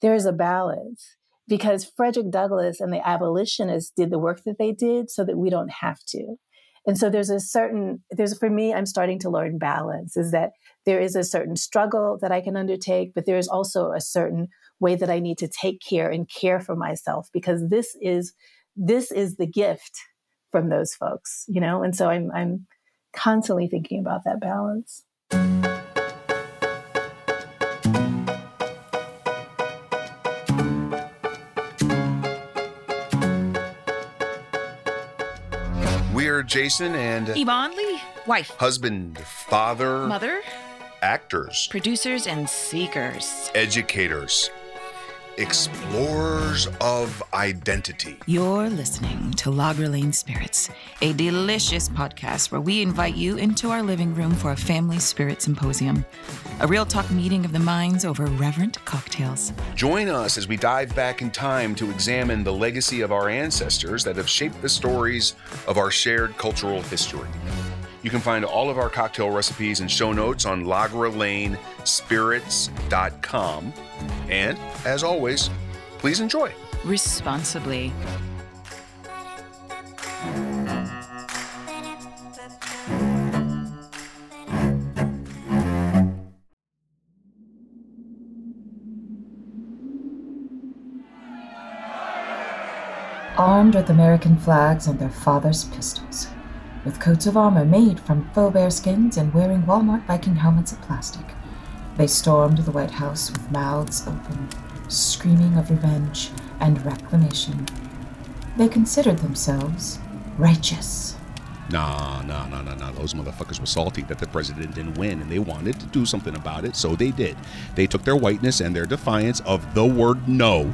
there is a balance because Frederick Douglass and the abolitionists did the work that they did so that we don't have to. And so there's a certain, there's for me, I'm starting to learn balance is that there is a certain struggle that I can undertake, but there is also a certain way that I need to take care and care for myself because this is, this is the gift from those folks, you know? And so I'm, I'm constantly thinking about that balance. Jason and Yvonne Lee, wife, husband, father, mother, actors, producers, and seekers, educators, explorers of identity. You're listening to Lager Lane Spirits, a delicious podcast where we invite you into our living room for a family spirit symposium, a real talk meeting of the minds over reverent cocktails. Join us as we dive back in time to examine the legacy of our ancestors that have shaped the stories of our shared cultural history. You can find all of our cocktail recipes and show notes on lagerlanespirits.com. And as always, please enjoy. Responsibly. Armed with American flags and their fathers' pistols, with coats of armor made from faux bear skins and wearing Walmart Viking helmets of plastic, they stormed the White House with mouths open, screaming of revenge and reclamation. They considered themselves righteous. Nah, nah, nah, nah, nah. Those motherfuckers were salty that the president didn't win and they wanted to do something about it, so they did. They took their whiteness and their defiance of the word no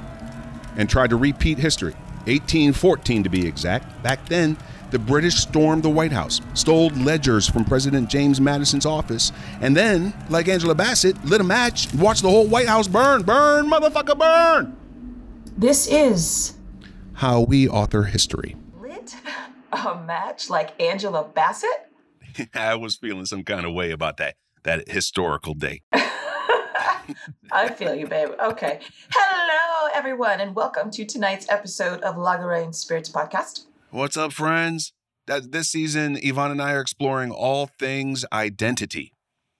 and tried to repeat history. 1814 to be exact. Back then, the British stormed the White House, stole ledgers from President James Madison's office, and then, like Angela Bassett, lit a match and watched the whole White House burn. Burn, motherfucker, burn! This is How we author history. lit a match like Angela Bassett? I was feeling some kind of way about that that historical day. I feel you, babe. Okay. Hello, everyone, and welcome to tonight's episode of Lager Lane Spirits Podcast. What's up, friends? This season, Yvonne and I are exploring all things identity.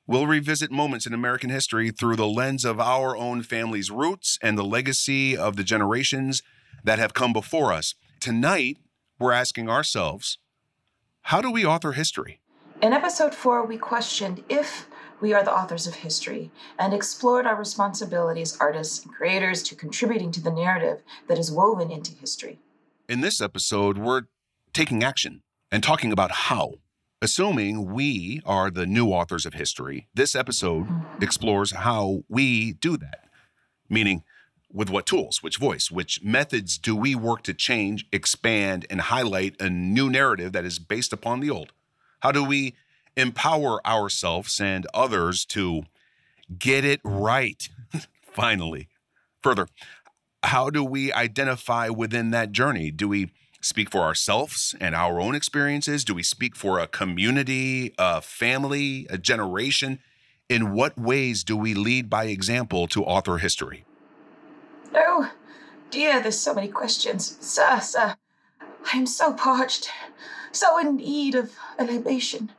We'll revisit moments in American history through the lens of our own family's roots and the legacy of the generations that have come before us. Tonight, we're asking ourselves, how do we author history? In episode four, we questioned if we are the authors of history and explored our responsibility as artists and creators to contributing to the narrative that is woven into history. In this episode, we're taking action and talking about how. Assuming we are the new authors of history, this episode explores how we do that. Meaning, with what tools, which voice, which methods do we work to change, expand, and highlight a new narrative that is based upon the old? How do we empower ourselves and others to get it right? Finally. Further, how do we identify within that journey? Do we speak for ourselves and our own experiences? Do we speak for a community, a family, a generation? In what ways do we lead by example to author history? Oh, dear, there's so many questions. Sir, sir, I am so parched, so in need of a libation.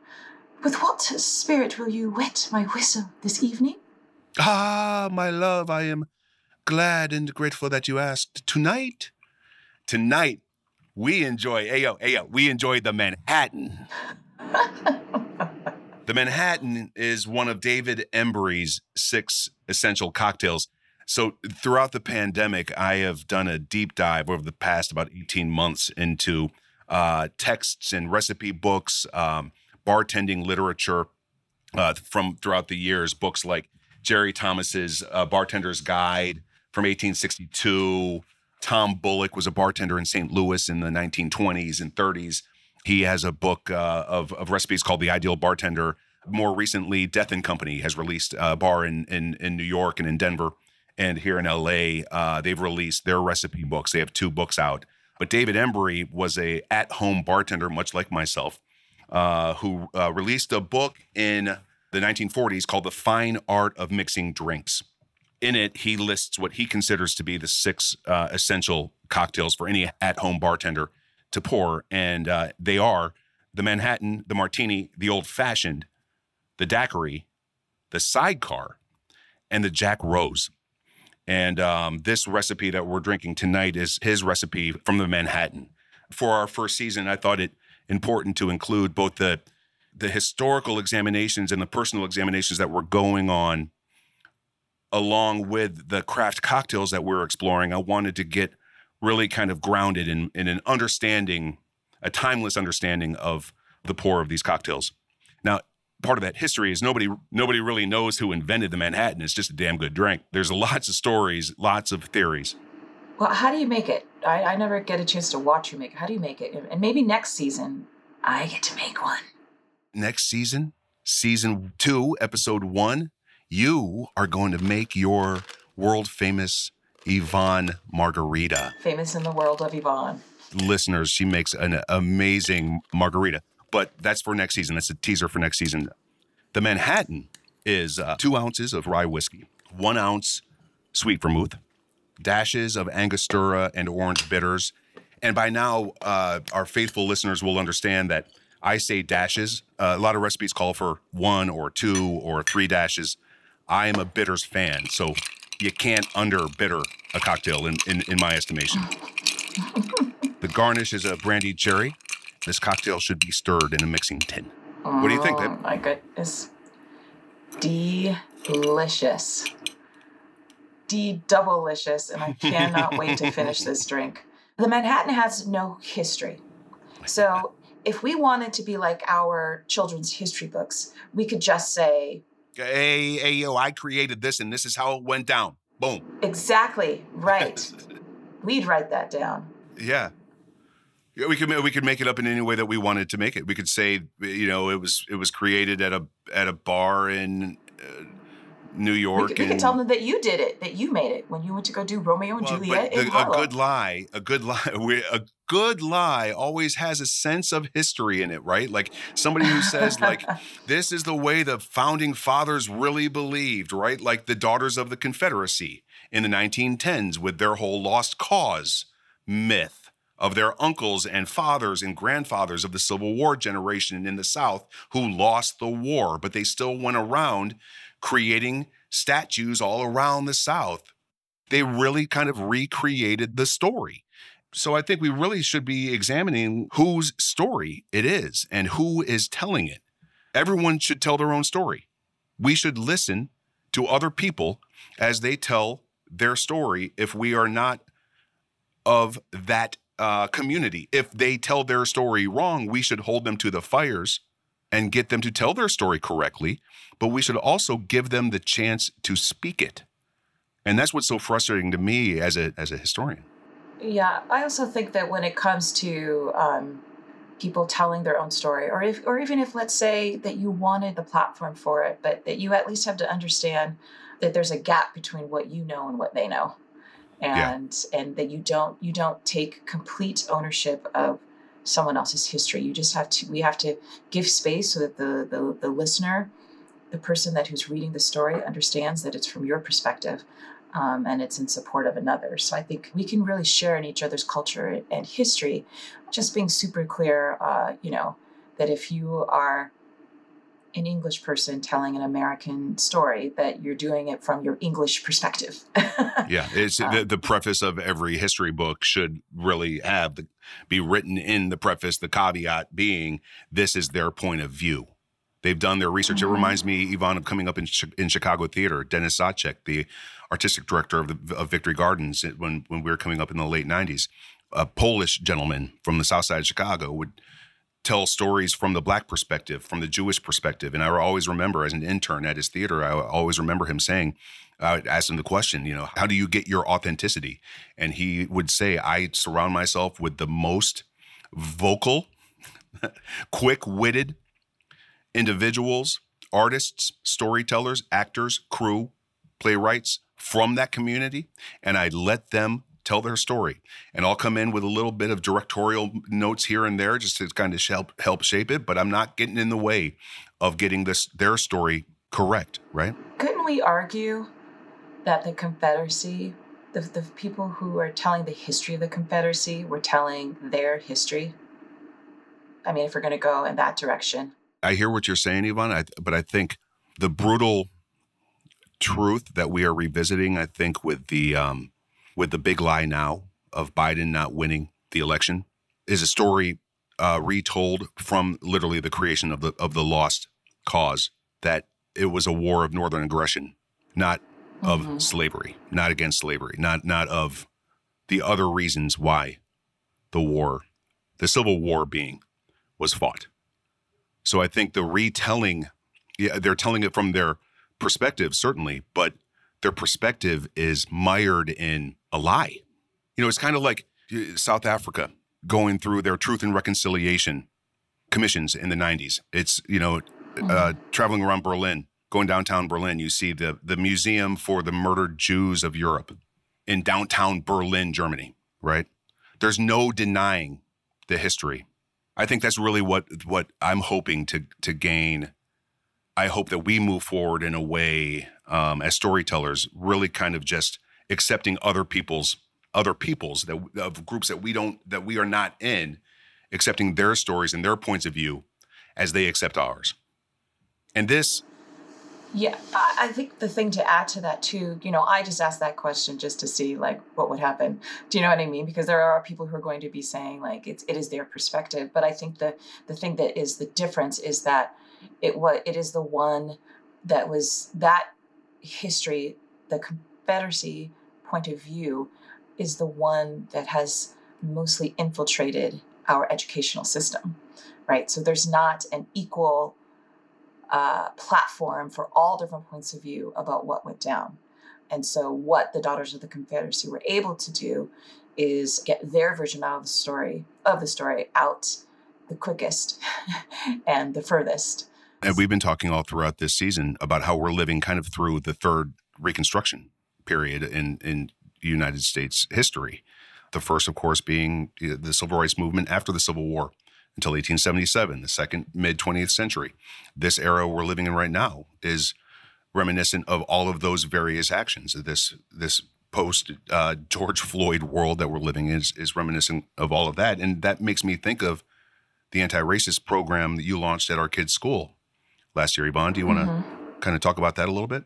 With what spirit will you wet my whistle this evening? Ah, my love, I am glad and grateful that you asked. Tonight, tonight, we enjoy, ayo, ayo, we enjoy the Manhattan. the Manhattan is one of David Embury's six essential cocktails. So throughout the pandemic, I have done a deep dive over the past about 18 months into uh, texts and recipe books, um, bartending literature uh, from throughout the years, books like Jerry Thomas's uh, Bartender's Guide from 1862. Tom Bullock was a bartender in St. Louis in the 1920s and 30s. He has a book uh, of, of recipes called The Ideal Bartender. More recently, Death and Company has released a bar in, in, in New York and in Denver and here in LA. Uh, they've released their recipe books. They have two books out. But David Embury was a at-home bartender, much like myself, uh, who uh, released a book in the 1940s called The Fine Art of Mixing Drinks in it, he lists what he considers to be the six uh, essential cocktails for any at home bartender to pour. And uh, they are the Manhattan, the Martini, the Old Fashioned, the Daiquiri, the Sidecar, and the Jack Rose. And um, this recipe that we're drinking tonight is his recipe from the Manhattan. For our first season, I thought it important to include both the the historical examinations and the personal examinations that were going on along with the craft cocktails that we're exploring. I wanted to get really kind of grounded in, in an understanding, a timeless understanding of the pour of these cocktails. Now, part of that history is nobody nobody really knows who invented the Manhattan. It's just a damn good drink. There's lots of stories, lots of theories. Well, how do you make it? I, I never get a chance to watch you make it. How do you make it? And maybe next season, I get to make one. Next season, season two, episode one, you are going to make your world famous Yvonne margarita. Famous in the world of Yvonne. Listeners, she makes an amazing margarita. But that's for next season. That's a teaser for next season. The Manhattan is uh, two ounces of rye whiskey, one ounce sweet vermouth, dashes of Angostura and orange bitters. And by now, uh, our faithful listeners will understand that I say dashes. Uh, a lot of recipes call for one or two or three dashes. I am a bitters fan, so you can't under bitter a cocktail in, in, in my estimation. the garnish is a brandied cherry. This cocktail should be stirred in a mixing tin. What do you think, Oh my goodness. Delicious. D double-licious, and I cannot wait to finish this drink. The Manhattan has no history. So if we wanted to be like our children's history books, we could just say, Hey, hey, yo, I created this and this is how it went down. Boom. exactly, right. We'd write that down. Yeah. Yeah, we could we could make it up in any way that we wanted to make it. We could say, you know, it was it was created at a at a bar in uh, New We York. could, we could tell them that you did it, that you made it when you went to go do Romeo and Well, Juliet the- a good lie, a good lie, we- a good lie always has a sense of history in it, right? Like somebody who says, like, this is the way the founding fathers really believed, right? Like the Daughters of the Confederacy in the 1910s with their whole lost cause myth of their uncles and fathers and grandfathers of the Civil War generation in the South who lost the war, but they still went around creating statues all around the South. They really kind of recreated the story. So I think we really should be examining whose story it is and who is telling it. Everyone should tell their own story. We should listen to other people as they tell their story if we are not of that uh, community. If they tell their story wrong, we should hold them to the fires and get them to tell their story correctly, but we should also give them the chance to speak it. And that's what's so frustrating to me as a as a historian. Yeah, I also think that when it comes to um, people telling their own story, or if, or even if let's say that you wanted the platform for it, but that you at least have to understand that there's a gap between what you know and what they know, Yeah. and and that you don't you don't take complete ownership of someone else's history. You just have to we have to give space so that the the, the listener, the person that who's reading the story, understands that it's from your perspective um, and it's in support of another. So I think we can really share in each other's culture and history, just being super clear, uh, you know, that if you are an English person telling an American story, that you're doing it from your English perspective. Yeah, it's Uh, the, the preface of every history book should really have the, be written in the preface. The caveat being, this is their point of view. They've done their research. It Mhm. reminds me, Yvonne, of coming up in in Chicago theater. Dennis Zacek, the artistic director of the of Victory Gardens, when when we were coming up in the late '90s, a Polish gentleman from the South Side of Chicago would tell stories from the black perspective, from the Jewish perspective. And I always remember as an intern at his theater, I always remember him saying, I would ask him the question, you know, how do you get your authenticity? And he would say, I surround myself with the most vocal, quick witted individuals, artists, storytellers, actors, crew, playwrights from that community, and I let them tell their story. And I'll come in with a little bit of directorial notes here and there just to kind of help help shape it, but I'm not getting in the way of getting this their story correct, right? Couldn't we argue that the Confederacy, the, the people who are telling the history of the Confederacy, were telling their history. I mean, if we're going to go in that direction. I hear what you're saying, Yvonne, I, but I think the brutal truth that we are revisiting, I think, with the um, with the big lie now of Biden not winning the election, is a story uh, retold from literally the creation of the of the lost cause that it was a war of northern aggression, not of mm-hmm. slavery, not against slavery, not not of the other reasons why the war, the Civil War being, was fought. So I think the retelling, yeah, they're telling it from their perspective, certainly, but their perspective is mired in a lie. You know, it's kind of like uh, South Africa going through their truth and reconciliation commissions in the 90s. It's, you know, mm-hmm. uh, traveling around Berlin, going downtown Berlin, you see the, the Museum for the Murdered Jews of Europe in downtown Berlin, Germany, right? There's no denying the history. I think that's really what what I'm hoping to to gain. I hope that we move forward in a way um, as storytellers, really kind of just accepting other people's other peoples that of groups that we don't that we are not in, accepting their stories and their points of view as they accept ours. And this yeah, I think the thing to add to that too, you know, I just asked that question just to see like what would happen. Do you know what I mean? Because there are people who are going to be saying like it's it is their perspective, but I think the the thing that is the difference is that it what it is the one that was that history, the Confederacy point of view is the one that has mostly infiltrated our educational system, right? So there's not an equal uh, platform for all different points of view about what went down. And so, what the Daughters of the Confederacy were able to do is get their version of the story of the story out the quickest and the furthest. And we've been talking all throughout this season about how we're living kind of through the third Reconstruction period in in United States history. The first, of course, being the civil rights movement after the Civil War until 1877, the second mid 20th century. This era we're living in right now is reminiscent of all of those various actions. This this post uh, George Floyd world that we're living in is, is reminiscent of all of that, and that makes me think of the anti-racist program that you launched at our kids' school last year. Yvonne, do you want to mm-hmm. kind of talk about that a little bit?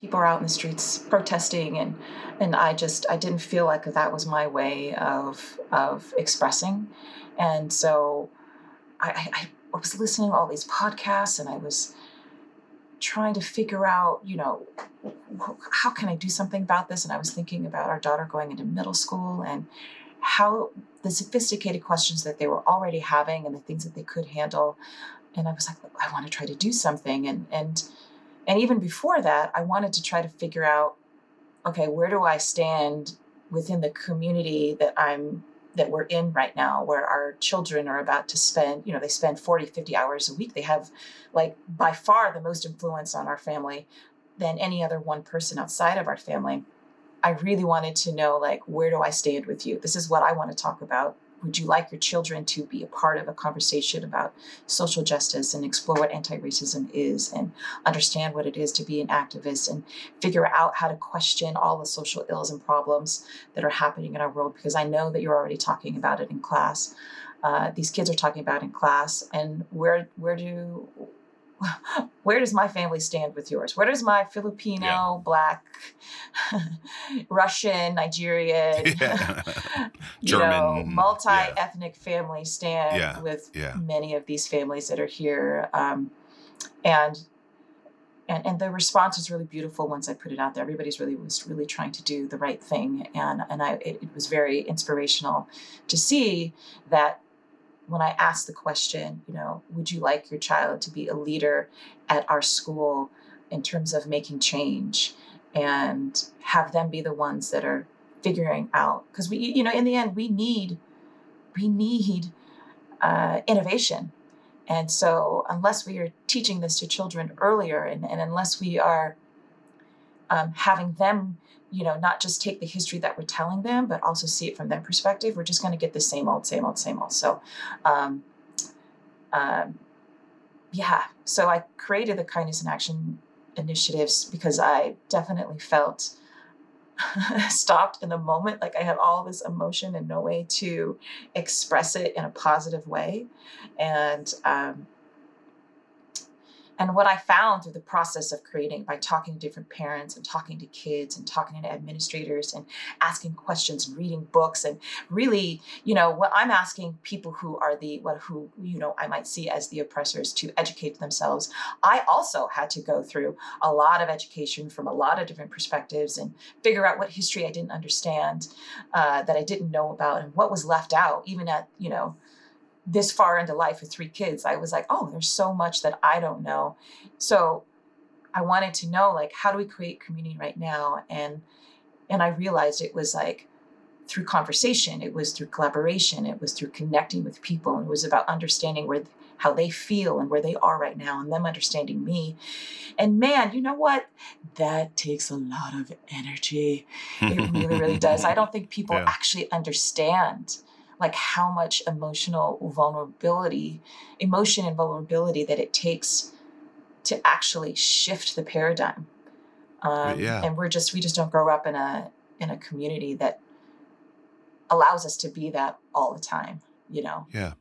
people are out in the streets protesting and and I just I didn't feel like that was my way of of expressing and so I, I, I was listening to all these podcasts and I was trying to figure out you know how can I do something about this and I was thinking about our daughter going into middle school and how the sophisticated questions that they were already having and the things that they could handle. And I was like I want to try to do something. And and and even before that, I wanted to try to figure out okay, where do I stand within the community that I'm that we're in right now where our children are about to spend you know they spend 40 50 hours a week. They have like by far the most influence on our family than any other one person outside of our family i really wanted to know like where do i stand with you this is what i want to talk about would you like your children to be a part of a conversation about social justice and explore what anti racism is and understand what it is to be an activist and figure out how to question all the social ills and problems that are happening in our world? Because I know that you're already talking about it in class. Uh, these kids are talking about in class, and where where do where does my family stand with yours? Where does my Filipino, yeah. Black, Russian, Nigerian, yeah. you know, multi-ethnic yeah. family stand with many of these families that are here? Um, and and and the response was really beautiful once I put it out there. Everybody's really was really trying to do the right thing, and and I it, it was very inspirational to see that when I asked the question, you know, would you like your child to be a leader at our school in terms of making change and have them be the ones that are figuring out? Because we you know in the end we need we need uh, innovation. And so unless we are teaching this to children earlier and, and unless we are um, having them you know, not just take the history that we're telling them, but also see it from their perspective, we're just going to get the same old, same old, same old. So, um, um, yeah. So I created the kindness in action initiatives because I definitely felt stopped in the moment. Like I had all this emotion and no way to express it in a positive way. And um, and what I found through the process of creating by talking to different parents and talking to kids and talking to administrators and asking questions and reading books and really, you know, what I'm asking people who are the what who, you know, I might see as the oppressors to educate themselves. I also had to go through a lot of education from a lot of different perspectives and figure out what history I didn't understand, uh, that I didn't know about, and what was left out, even at, you know, this far into life with three kids, I was like, oh, there's so much that I don't know. So I wanted to know like how do we create community right now? And and I realized it was like through conversation, it was through collaboration, it was through connecting with people, and it was about understanding where how they feel and where they are right now and them understanding me. And man, you know what? That takes a lot of energy. It really, really does. I don't think people yeah. actually understand like how much emotional vulnerability, emotion and vulnerability that it takes to actually shift the paradigm. Um, yeah. And we're just we just don't grow up in a in a community that allows us to be that all the time. You know. Yeah.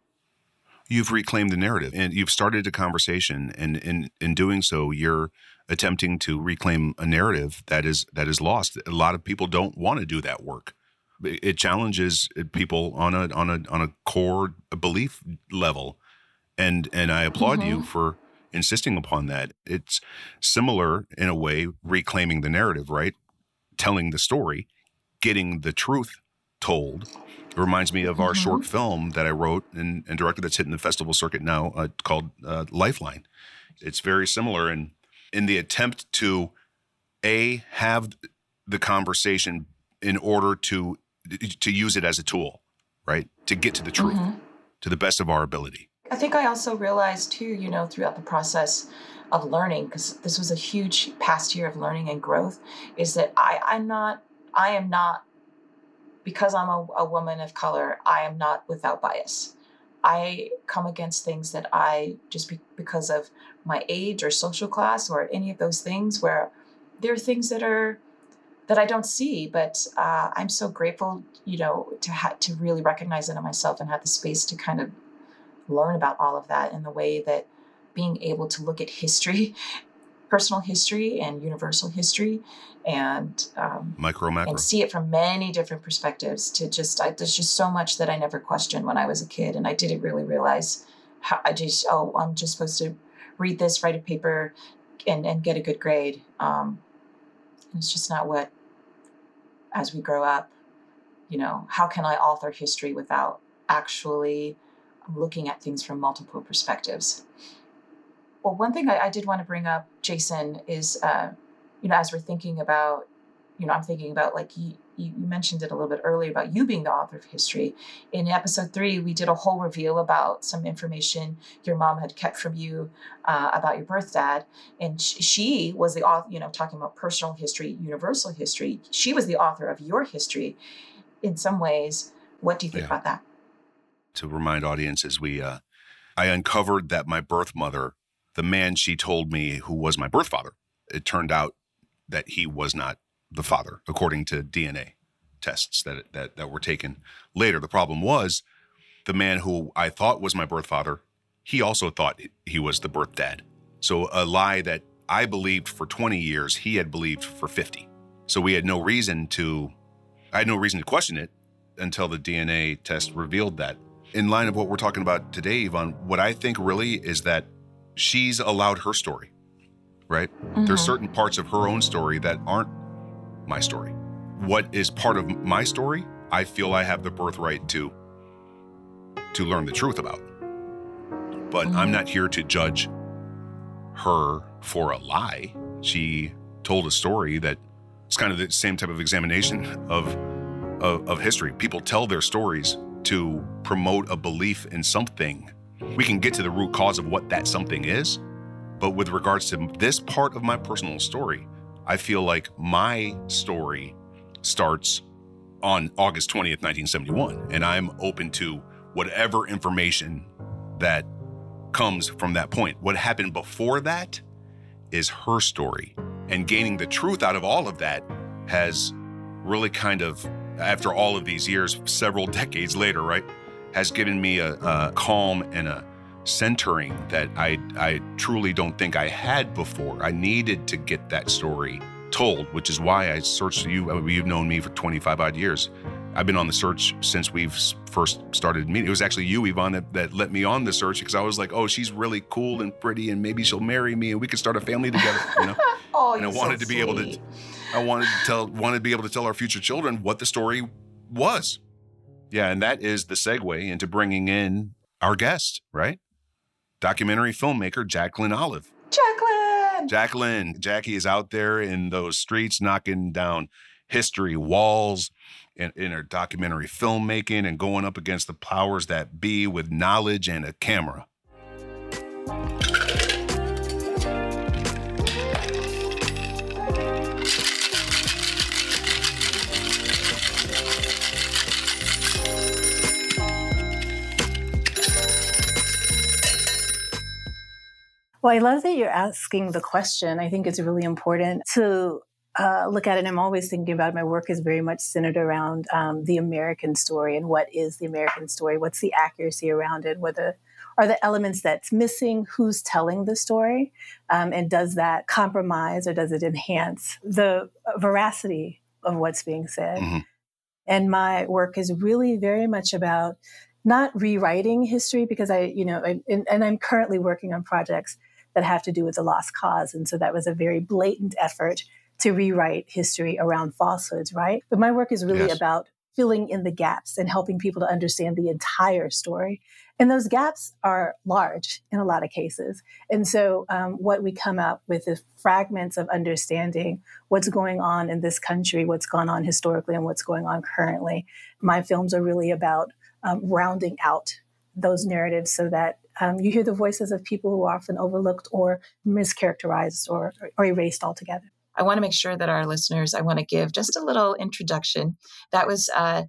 You've reclaimed the narrative and you've started a conversation, and in in doing so, you're attempting to reclaim a narrative that is that is lost. A lot of people don't want to do that work it challenges people on a on a on a core belief level and and I applaud mm-hmm. you for insisting upon that it's similar in a way reclaiming the narrative right telling the story getting the truth told it reminds me of our mm-hmm. short film that I wrote and, and, directed that's hitting the festival circuit now uh, called uh, Lifeline. It's very similar in in the attempt to a have the conversation in order to to use it as a tool, right? To get to the truth mm-hmm. to the best of our ability. I think I also realized too, you know, throughout the process of learning, because this was a huge past year of learning and growth, is that I, I'm not, I am not, because I'm a, a woman of color, I am not without bias. I come against things that I just be, because of my age or social class or any of those things where there are things that are that I don't see. But uh, I'm so grateful, you know, to ha- to really recognize it in myself and have the space to kind of learn about all of that in the way that being able to look at history, personal history and universal history, and um, micro macro, and see it from many different perspectives. To just, I, there's just so much that I never questioned when I was a kid, and I didn't really realize how I just, oh, I'm just supposed to read this, write a paper, and and get a good grade. Um, it's just not what as we grow up, you know, how can I author history without actually looking at things from multiple perspectives? Well, one thing I, I did want to bring up, Jason, is, uh, you know, as we're thinking about, you know, I'm thinking about like you, you mentioned it a little bit earlier about you being the author of history. In episode three, we did a whole reveal about some information your mom had kept from you uh, about your birth dad, and she, she was the author. You know, talking about personal history, universal history. She was the author of your history. In some ways, what do you think yeah. about that? To remind audiences, we uh, I uncovered that my birth mother, the man she told me who was my birth father, it turned out that he was not the father, according to DNA tests that, that, that were taken later. The problem was the man who I thought was my birth father, he also thought he was the birth dad. So a lie that I believed for 20 years, he had believed for 50. So we had no reason to, I had no reason to question it until the DNA test revealed that. In line of what we're talking about today, Yvonne, what I think really is that she's allowed her story, right? Mm-hmm. There's certain parts of her own story that aren't my story. What is part of my story, I feel I have the birthright to to learn the truth about. But mm-hmm. I'm not here to judge her for a lie. She told a story that it's kind of the same type of examination of, of, of history. People tell their stories to promote a belief in something. We can get to the root cause of what that something is, but with regards to this part of my personal story, I feel like my story starts on August 20th, 1971, and I'm open to whatever information that comes from that point. What happened before that is her story. And gaining the truth out of all of that has really kind of, after all of these years, several decades later, right, has given me a, a calm and a centering that I, I truly don't think I had before. I needed to get that story told, which is why I searched you. Uh, you've known me for 25 odd years. I've been on the search since we've first started meeting. It was actually you, Yvonne, that, that let me on the search because I was like, oh, she's really cool and pretty, and maybe she'll marry me, and we could start a family together. You know. oh, and I wanted so to be able to. I wanted to tell, wanted to be able to tell our future children what the story was. Yeah, and that is the segue into bringing in our guest, right? Documentary filmmaker Jacqueline Olive. Jacqueline. Jacqueline, Jackie is out there in those streets knocking down history walls in, in her documentary filmmaking and going up against the powers that be with knowledge and a camera. Well, I love that you're asking the question. I think it's really important to uh, look at it. I'm always thinking about it. my work is very much centered around um, the American story and what is the American story? What's the accuracy around it? What are the elements that's missing? Who's telling the story? Um, and does that compromise or does it enhance the veracity of what's being said? Mm-hmm. And my work is really very much about not rewriting history because I, you know, I, and, and I'm currently working on projects that have to do with the lost cause. And so that was a very blatant effort to rewrite history around falsehoods, right? But my work is really yes. about filling in the gaps and helping people to understand the entire story. And those gaps are large in a lot of cases. And so, um, what we come up with is fragments of understanding what's going on in this country, what's gone on historically, and what's going on currently. My films are really about um, rounding out those narratives so that um, you hear the voices of people who are often overlooked or mischaracterized or, or erased altogether. I want to make sure that our listeners, I want to give just a little introduction. That was uh,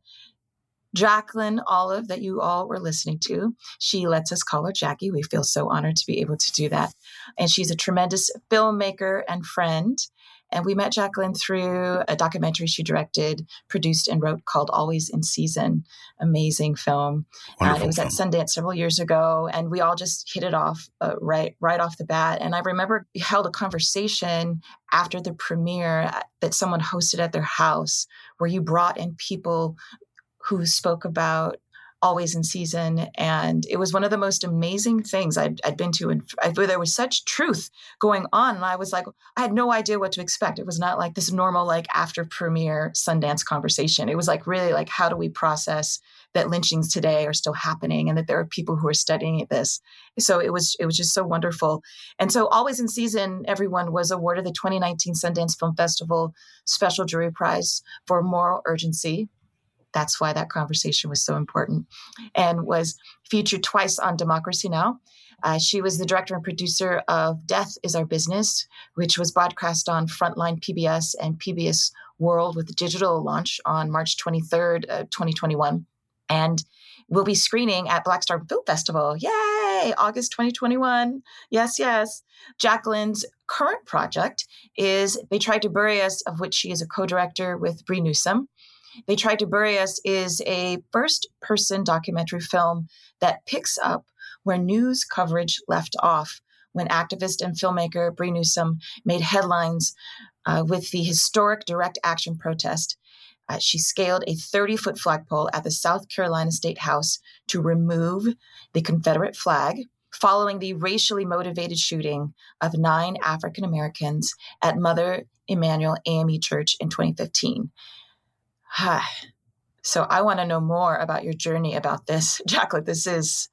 Jacqueline Olive that you all were listening to. She lets us call her Jackie. We feel so honored to be able to do that. And she's a tremendous filmmaker and friend. And we met Jacqueline through a documentary she directed, produced, and wrote called Always in Season. Amazing film. Uh, it was film. at Sundance several years ago, and we all just hit it off uh, right right off the bat. And I remember held a conversation after the premiere uh, that someone hosted at their house, where you brought in people who spoke about always in season. And it was one of the most amazing things I'd, I'd been to. And I, there was such truth going on. And I was like, I had no idea what to expect. It was not like this normal, like after premiere Sundance conversation. It was like really like, how do we process that lynchings today are still happening and that there are people who are studying this. So it was it was just so wonderful. And so always in season, everyone was awarded the 2019 Sundance Film Festival Special Jury Prize for Moral Urgency that's why that conversation was so important and was featured twice on Democracy Now! Uh, she was the director and producer of Death is Our Business, which was broadcast on Frontline PBS and PBS World with a digital launch on March 23rd, uh, 2021. And we'll be screening at Black Star Film Festival. Yay! August 2021. Yes, yes. Jacqueline's current project is They Tried to Bury Us, of which she is a co director with Bree Newsome. They Tried to Bury Us is a first person documentary film that picks up where news coverage left off when activist and filmmaker Bree Newsome made headlines uh, with the historic direct action protest. Uh, she scaled a 30 foot flagpole at the South Carolina State House to remove the Confederate flag following the racially motivated shooting of nine African Americans at Mother Emanuel AME Church in 2015. so I want to know more about your journey about this, Jacqueline. This is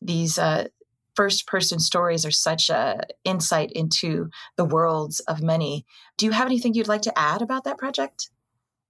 these uh, first person stories are such a insight into the worlds of many. Do you have anything you'd like to add about that project?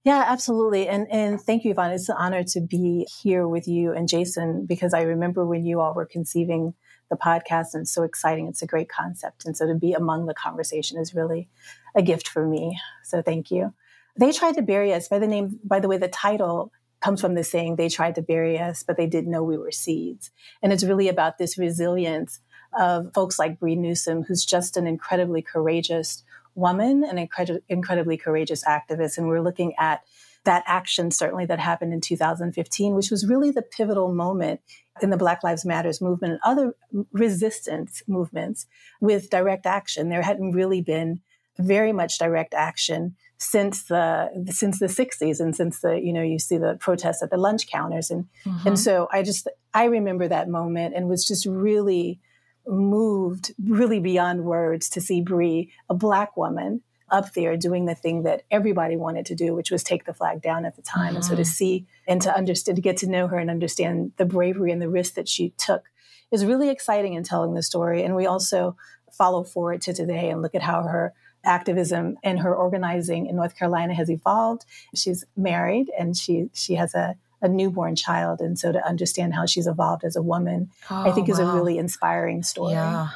Yeah, absolutely. And and thank you, Yvonne. It's an honor to be here with you and Jason because I remember when you all were conceiving the podcast and it's so exciting. It's a great concept. And so to be among the conversation is really a gift for me. So thank you. They tried to bury us by the name, by the way, the title comes from the saying they tried to bury us, but they didn't know we were seeds. And it's really about this resilience of folks like Bree Newsome, who's just an incredibly courageous woman, an incred- incredibly courageous activist. And we're looking at that action, certainly that happened in 2015, which was really the pivotal moment in the Black Lives Matters movement and other resistance movements with direct action. There hadn't really been very much direct action since the since the 60s and since the you know you see the protests at the lunch counters and mm-hmm. and so I just I remember that moment and was just really moved really beyond words to see Bree a black woman up there doing the thing that everybody wanted to do which was take the flag down at the time mm-hmm. and so to mm-hmm. see and to understand to get to know her and understand the bravery and the risk that she took is really exciting in telling the story and we also follow forward to today and look at how her activism and her organizing in North Carolina has evolved. She's married and she she has a, a newborn child. And so to understand how she's evolved as a woman, oh, I think wow. is a really inspiring story. Yeah.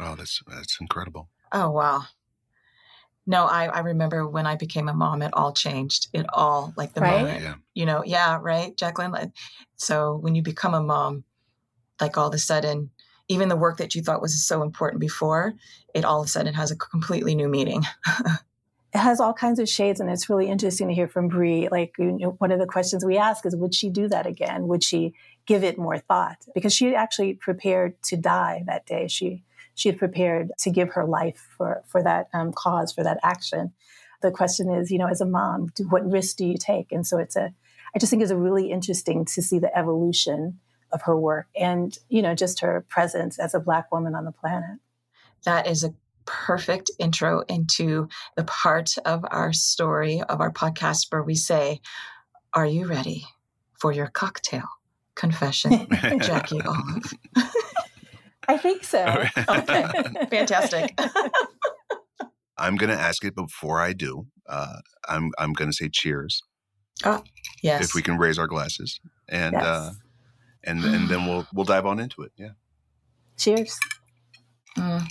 Wow, that's that's incredible. Oh wow. No, I, I remember when I became a mom, it all changed. It all like the right? moment, yeah. you know, yeah, right, Jacqueline. So when you become a mom, like all of a sudden, even the work that you thought was so important before, it all of a sudden has a completely new meaning. it has all kinds of shades, and it's really interesting to hear from Bree. Like, you know, one of the questions we ask is, would she do that again? Would she give it more thought? Because she actually prepared to die that day. She she had prepared to give her life for for that um, cause, for that action. The question is, you know, as a mom, do, what risk do you take? And so it's a, I just think it's a really interesting to see the evolution of her work and, you know, just her presence as a Black woman on the planet. That is a perfect intro into the part of our story of our podcast where we say, Are you ready for your cocktail confession, Jackie Olive? I think so. okay, fantastic. I'm going to ask it before I do. Uh, I'm I'm going to say cheers. Oh, yes. If we can raise our glasses, and yes. uh, and and then we'll we'll dive on into it. Yeah. Cheers. Mm.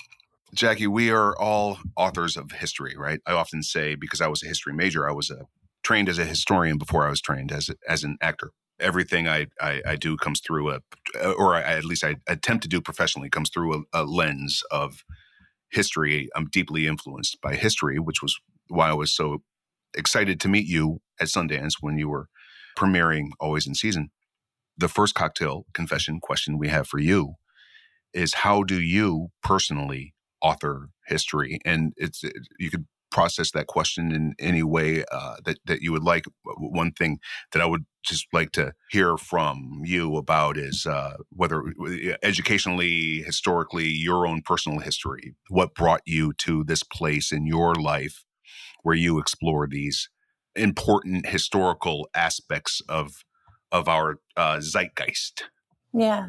Jackie, we are all authors of history, right? I often say because I was a history major, I was a, trained as a historian before I was trained as a, as an actor. Everything I, I, I do comes through a, or I, at least I attempt to do professionally, comes through a, a lens of history. I'm deeply influenced by history, which was why I was so excited to meet you at Sundance when you were premiering Always in Season the first cocktail confession question we have for you is how do you personally author history? And it's it, you could process that question in any way uh, that that you would like. One thing that i would just like to hear from you about is uh, whether educationally historically your own personal history. What brought you to this place in your life where you explore these important historical aspects of of our uh, zeitgeist? Yeah,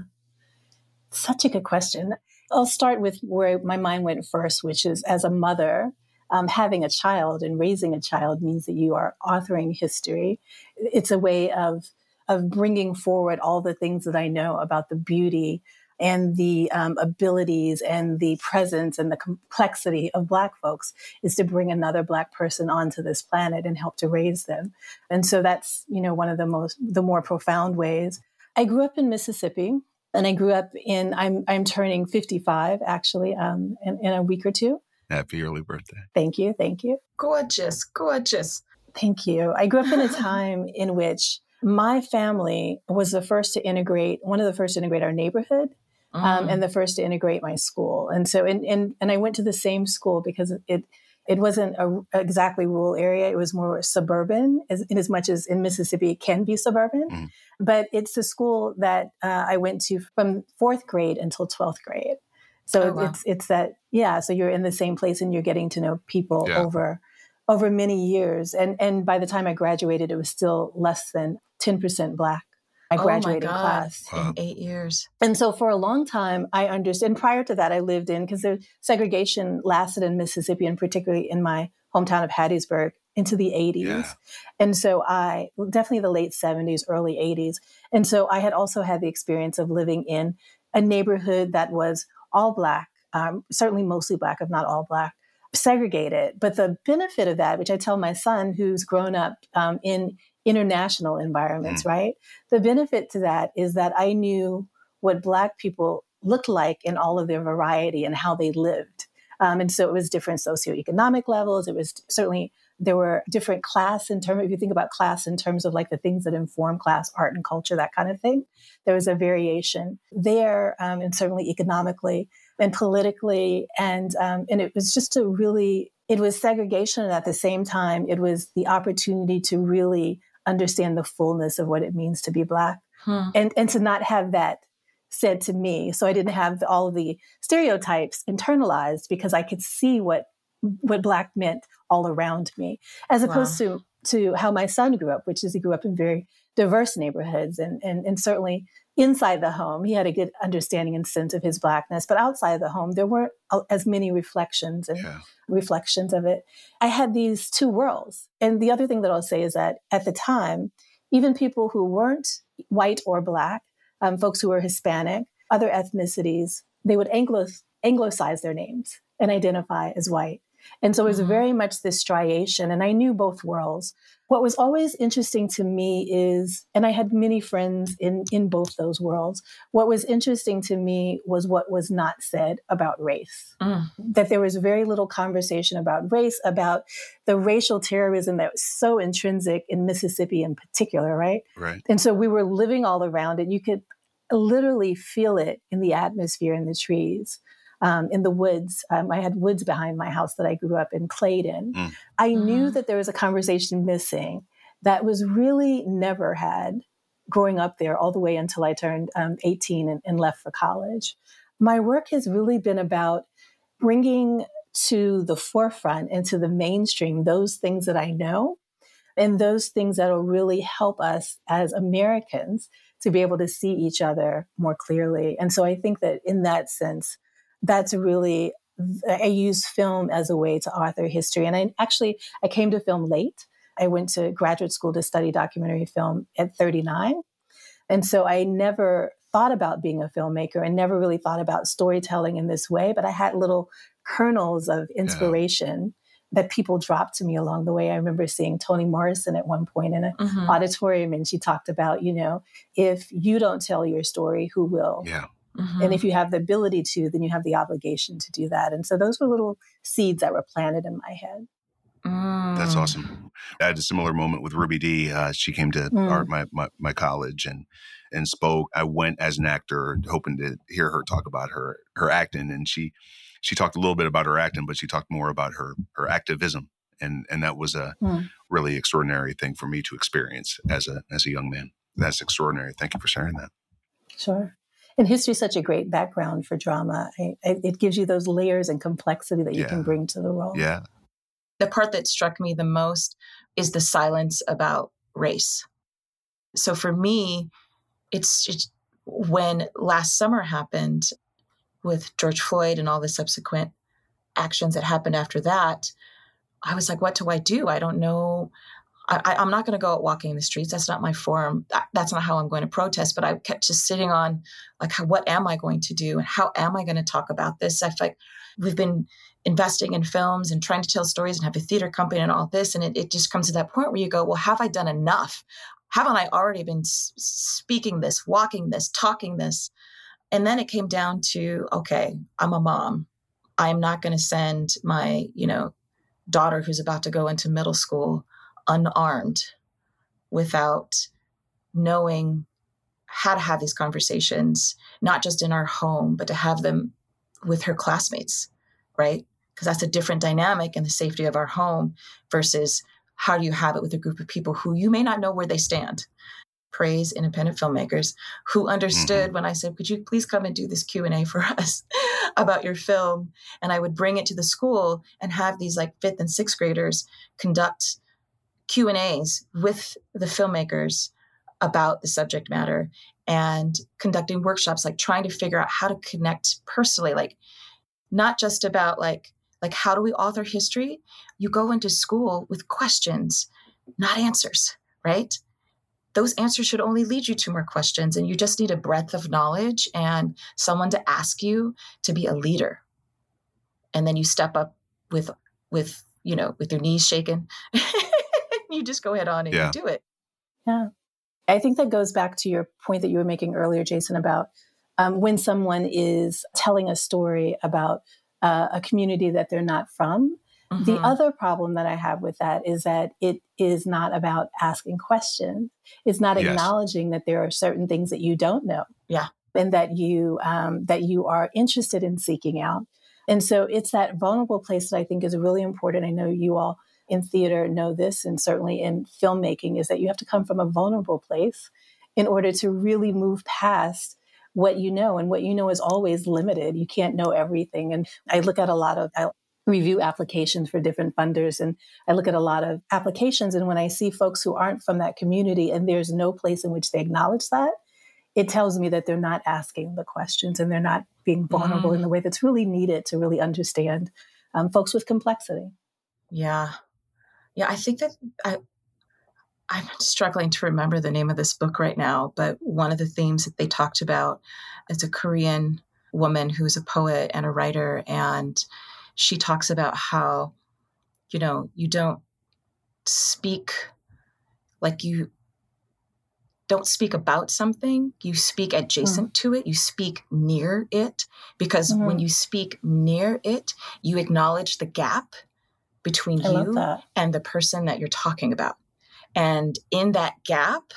such a good question. I'll start with where my mind went first, which is as a mother, um, having a child and raising a child means that you are authoring history. It's a way of of bringing forward all the things that I know about the beauty and the um, abilities and the presence and the complexity of Black folks is to bring another Black person onto this planet and help to raise them. And so that's, you know, one of the most, the more profound ways. I grew up in Mississippi and I grew up in, I'm, I'm turning 55 actually um, in, in a week or two. Happy early birthday. Thank you. Thank you. Gorgeous. Gorgeous. Thank you. I grew up in a time in which my family was the first to integrate, one of the first to integrate our neighborhood um, and mm. the first to integrate my school. And so, and, and, and I went to the same school because it, it wasn't a exactly rural area. It was more suburban, as, in as much as in Mississippi it can be suburban. Mm. But it's the school that uh, I went to from fourth grade until twelfth grade. So oh, wow. it's it's that yeah. So you're in the same place and you're getting to know people yeah. over over many years. And and by the time I graduated, it was still less than ten percent black my graduating oh my class wow. in eight years. And so for a long time, I understood. And prior to that, I lived in because the segregation lasted in Mississippi, and particularly in my hometown of Hattiesburg into the 80s. Yeah. And so I definitely the late 70s, early 80s. And so I had also had the experience of living in a neighborhood that was all black, um, certainly mostly black, if not all black, segregated. But the benefit of that, which I tell my son who's grown up um, in international environments, mm. right? The benefit to that is that I knew what Black people looked like in all of their variety and how they lived. Um, and so it was different socioeconomic levels. It was certainly there were different class in terms if you think about class in terms of like the things that inform class art and culture that kind of thing there was a variation there um, and certainly economically and politically and um, and it was just a really it was segregation and at the same time it was the opportunity to really understand the fullness of what it means to be black hmm. and and to not have that said to me so i didn't have all of the stereotypes internalized because i could see what what black meant all around me, as opposed wow. to to how my son grew up, which is he grew up in very diverse neighborhoods and, and and certainly inside the home he had a good understanding and sense of his blackness but outside the home there weren't as many reflections and yeah. reflections of it i had these two worlds and the other thing that i'll say is that at the time even people who weren't white or black um, folks who were hispanic other ethnicities they would anglo anglicize their names and identify as white and so it was mm-hmm. very much this striation, and I knew both worlds. What was always interesting to me is, and I had many friends in, in both those worlds, what was interesting to me was what was not said about race. Mm. That there was very little conversation about race, about the racial terrorism that was so intrinsic in Mississippi in particular, right? Right. And so we were living all around it. You could literally feel it in the atmosphere in the trees um, in the woods. Um, I had woods behind my house that I grew up and played in. Mm. I mm. knew that there was a conversation missing that was really never had growing up there all the way until I turned um, 18 and, and left for college. My work has really been about bringing to the forefront and to the mainstream those things that I know and those things that will really help us as Americans to be able to see each other more clearly. And so I think that in that sense, that's really I use film as a way to author history. And I actually I came to film late. I went to graduate school to study documentary film at 39. And so I never thought about being a filmmaker and never really thought about storytelling in this way, but I had little kernels of inspiration yeah. that people dropped to me along the way. I remember seeing Toni Morrison at one point in an mm-hmm. auditorium and she talked about, you know, if you don't tell your story, who will? Yeah. Mm-hmm. And if you have the ability to, then you have the obligation to do that. And so those were little seeds that were planted in my head. Mm. That's awesome. I had a similar moment with Ruby Dee Uh, she came to mm. our, my, my, my college and and spoke. I went as an actor, hoping to hear her talk about her her acting, and she she talked a little bit about her acting, but she talked more about her her activism, and and that was a mm. really extraordinary thing for me to experience as a as a young man. That's extraordinary. Thank you for sharing that. Sure and history is such a great background for drama. I, I, it gives you those layers and complexity that you yeah. can bring to the role. Yeah. The part that struck me the most is the silence about race. So for me, it's, it's when last summer happened with George Floyd and all the subsequent actions that happened after that, I was like, what do I do? I don't know. I, am not going to go out walking in the streets. That's not my form. That, that's not how I'm going to protest. But I kept just sitting on, like, how, what am I going to do, and how am I going to talk about this? I feel like we've been investing in films and trying to tell stories and have a theater company and all this, and it, it just comes to that point where you go, well, have I done enough? Haven't I already been speaking this, walking this, talking this? And then it came down to, okay, I'm a mom. I'm not going to send my, you know, daughter who's about to go into middle school unarmed without knowing how to have these conversations, not just in our home, but to have them with her classmates, right? Because that's a different dynamic in the safety of our home versus how do you have it with a group of people who you may not know where they stand praise independent filmmakers who understood mm-hmm. when i said could you please come and do this q&a for us about your film and i would bring it to the school and have these like fifth and sixth graders conduct Q and A's with the filmmakers about the subject matter and conducting workshops, like trying to figure out how to connect personally, like not just about like like how do we author history? You go into school with questions, not answers, right? Those answers should only lead you to more questions, and you just need a breadth of knowledge and someone to ask you to be a leader. And then you step up with with you know with your knees shaken you just go ahead on and yeah. you do it. Yeah. I think that goes back to your point that you were making earlier, Jason, about um, when someone is telling a story about uh, a community that they're not from. Mm-hmm. The other problem that I have with that is that it is not about asking questions. It's not yes. acknowledging that there are certain things that you don't know. Yeah. And that you um, that you are interested in seeking out. And so it's that vulnerable place that I think is really important. I know you all in theater know this, and certainly in filmmaking, is that you have to come from a vulnerable place in order to really move past what you know. And what you know is always limited. You can't know everything. And I look at a lot of, I review applications for different funders, and I look at a lot of applications. And when I see folks who aren't from that community and there's no place in which they acknowledge that, it tells me that they're not asking the questions and they're not being vulnerable mm. in the way that's really needed to really understand um, folks with complexity. Yeah. Yeah, I think that I, I'm struggling to remember the name of this book right now, but one of the themes that they talked about is a Korean woman who's a poet and a writer. And she talks about how, you know, you don't speak like you don't speak about something, you speak adjacent mm. to it, you speak near it, because mm-hmm. when you speak near it, you acknowledge the gap between I you and the person that you're talking about. And in that gap,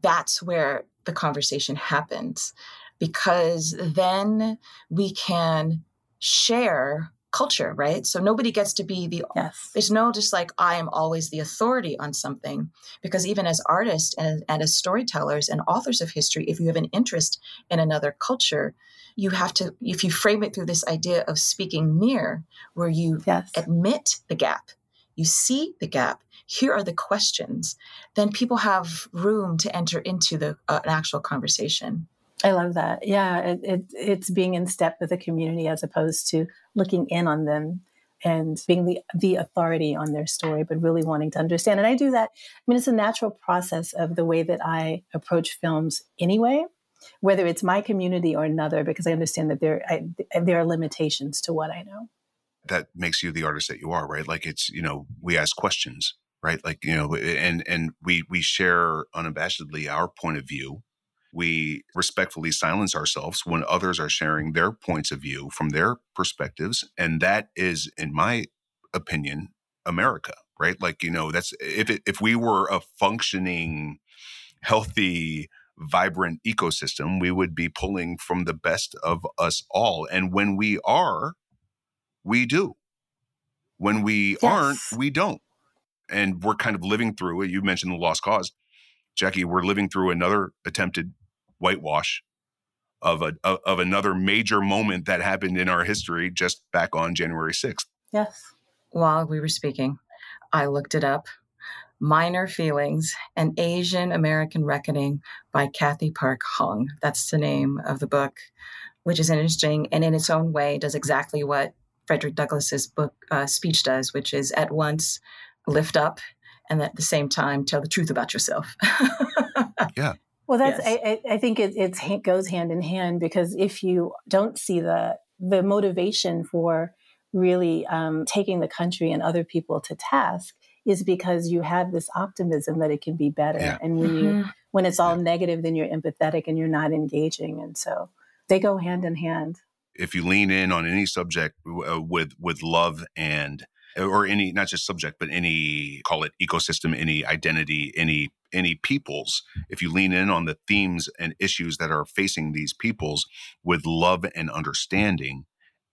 that's where the conversation happens because then we can share culture, right? So nobody gets to be the yes. there's no just like I am always the authority on something because even as artists and, and as storytellers and authors of history, if you have an interest in another culture, you have to if you frame it through this idea of speaking near where you yes. admit the gap, you see the gap here are the questions, then people have room to enter into the uh, an actual conversation. I love that. Yeah, it, it, it's being in step with the community as opposed to looking in on them and being the the authority on their story, but really wanting to understand. And I do that. I mean, it's a natural process of the way that I approach films anyway, whether it's my community or another, because I understand that there I, there are limitations to what I know. That makes you the artist that you are, right? Like it's you know we ask questions right like you know and and we we share unabashedly our point of view we respectfully silence ourselves when others are sharing their points of view from their perspectives and that is in my opinion america right like you know that's if it, if we were a functioning healthy vibrant ecosystem we would be pulling from the best of us all and when we are we do when we yes. aren't we don't and we're kind of living through it. You mentioned the lost cause, Jackie. We're living through another attempted whitewash of a of another major moment that happened in our history just back on January sixth. Yes. While we were speaking, I looked it up. Minor Feelings, An Asian American Reckoning by Cathy Park Hong. That's the name of the book, which is interesting and in its own way does exactly what Frederick Douglass's book uh, speech does, which is at once lift up and at the same time tell the truth about yourself. yeah. Well, that's yes. I, I, think it it goes hand in hand because if you don't see the the motivation for really um, taking the country and other people to task is because you have this optimism that it can be better, yeah. and when mm-hmm. you when it's all yeah. negative, then you're empathetic and you're not engaging, and so they go hand in hand. If you lean in on any subject uh, with with love and or any not just subject but any call it ecosystem any identity any any peoples if you lean in on the themes and issues that are facing these peoples with love and understanding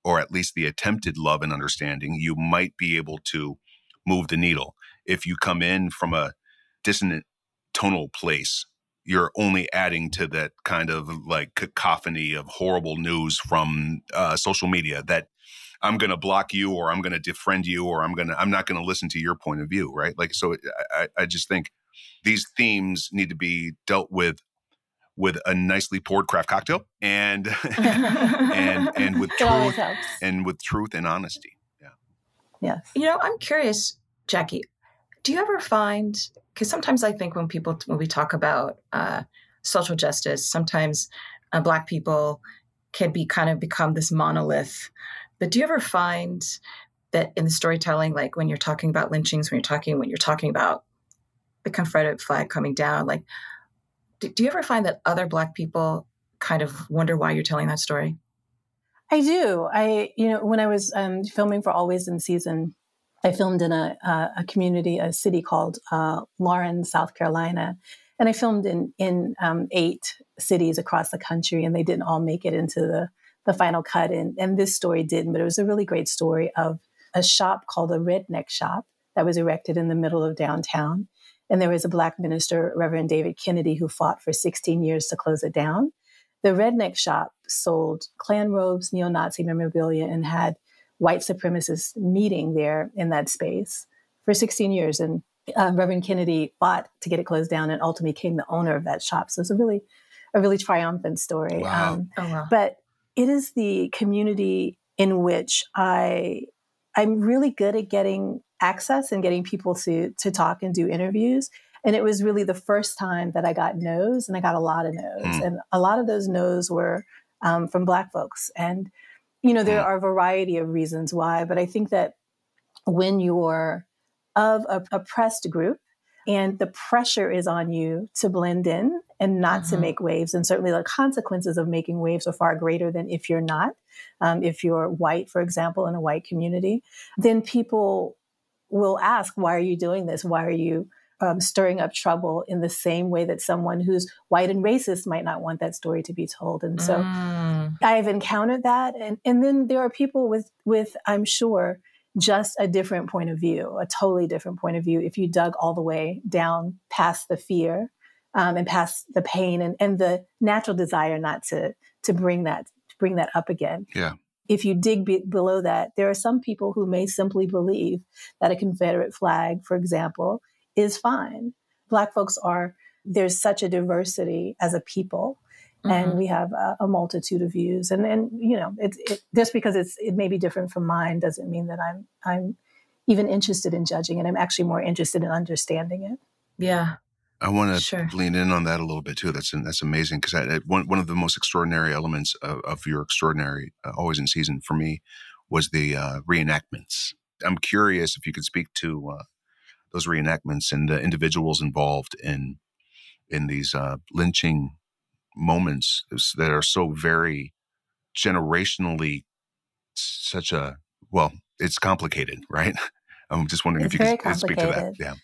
or at least the attempted love and understanding you might be able to move the needle. If you come in from a dissonant tonal place you're only adding to that kind of like cacophony of horrible news from uh, social media that I'm going to block you or I'm going to defriend you or I'm going to I'm not going to listen to your point of view, right? Like so I, I just think these themes need to be dealt with with a nicely poured craft cocktail and and and with truth and with truth and honesty. Yeah. Yes. You know, I'm curious, Jackie. Do you ever find because sometimes I think when people when we talk about uh, social justice, sometimes uh, Black people can be kind of become this monolith but do you ever find that in the storytelling, like when you're talking about lynchings, when you're talking when you're talking about the Confederate flag coming down, like do, do you ever find that other Black people kind of wonder why you're telling that story? I do. I, you know, when I was um, filming for Always in Season, I filmed in a, a, community, a city called uh, Laurens, South Carolina. And I filmed in, in um, eight cities across the country, and they didn't all make it into the, the final cut. And, and this story didn't, but it was a really great story of a shop called the Redneck Shop that was erected in the middle of downtown. And there was a Black minister, Reverend David Kennedy, who fought for 16 years to close it down. The Redneck Shop sold Klan robes, neo Nazi memorabilia, and had white supremacists meeting there in that space for 16 years. And uh, Reverend Kennedy fought to get it closed down and ultimately became the owner of that shop. So it's a really, a really triumphant story. Wow. Um, oh, wow. But it is the community in which I, I'm really good at getting access and getting people to to talk and do interviews. And it was really the first time that I got no's, and I got a lot of no's, mm. and a lot of those no's were um, from Black folks. And you know, there mm. are a variety of reasons why, but I think that when you're of a oppressed group and the pressure is on you to blend in and not mm-hmm. to make waves, and certainly the consequences of making waves are far greater than if you're not. Um, if you're white, for example, in a white community, then people will ask, Why are you doing this? Why are you um, stirring up trouble in the same way that someone who's white and racist might not want that story to be told. And so mm. I've encountered that. And, and then there are people with, with, I'm sure, just a different point of view, a totally different point of view. If you dug all the way down past the fear um, and past the pain and, and the natural desire not to, to bring that, to bring that up again. Yeah if you dig be- below that, there are some people who may simply believe that a Confederate flag, for example, is fine. Black folks are, there's such a diversity as a people. Mm-hmm. And we have a, a, multitude of views, and and you know, it's it, just because it's it may be different from mine doesn't mean that I'm I'm even interested in judging it. I'm actually more interested in understanding it. Yeah, I want to sure. lean in on that a little bit too. That's that's amazing because one one of the most extraordinary elements of, of your extraordinary uh, always in season for me was the uh, reenactments. I'm curious if you could speak to uh, those reenactments and the individuals involved in in these uh, lynching moments that are so very generationally such a well it's complicated right? I'm just wondering it's if you could speak to that. yeah.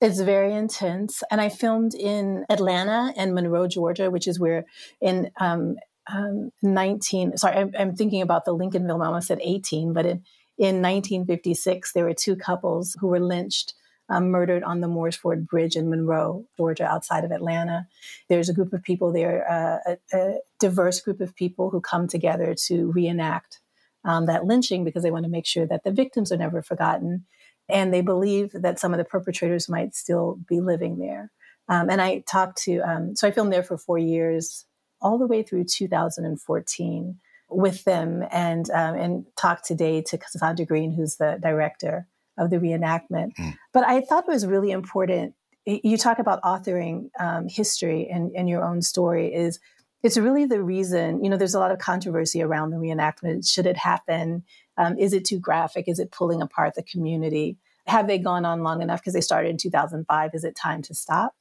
It's very intense and i filmed in atlanta and monroe georgia which is where in um, um, 19 sorry I'm, I'm, thinking about the lincolnville i almost said 18 but in, in 1956 there were two couples who were lynched um, murdered on the Moores Ford Bridge in Monroe, Georgia, outside of Atlanta. There's a group of people there, uh, a, a, diverse group of people who come together to reenact um, that lynching because they want to make sure that the victims are never forgotten. And they believe that some of the perpetrators might still be living there. Um, and I talked to, um, so I filmed there for four years, all the way through 2014 with them and um, and talked today to Cassandra Green, who's the director of the reenactment. Mm. But I thought it was really important. You talk about authoring um, history and, and your own story is it's really the reason, you know, there's a lot of controversy around the reenactment. Should it happen? Um, is it too graphic? Is it pulling apart the community? Have they gone on long enough because they started in 2005? Is it time to stop?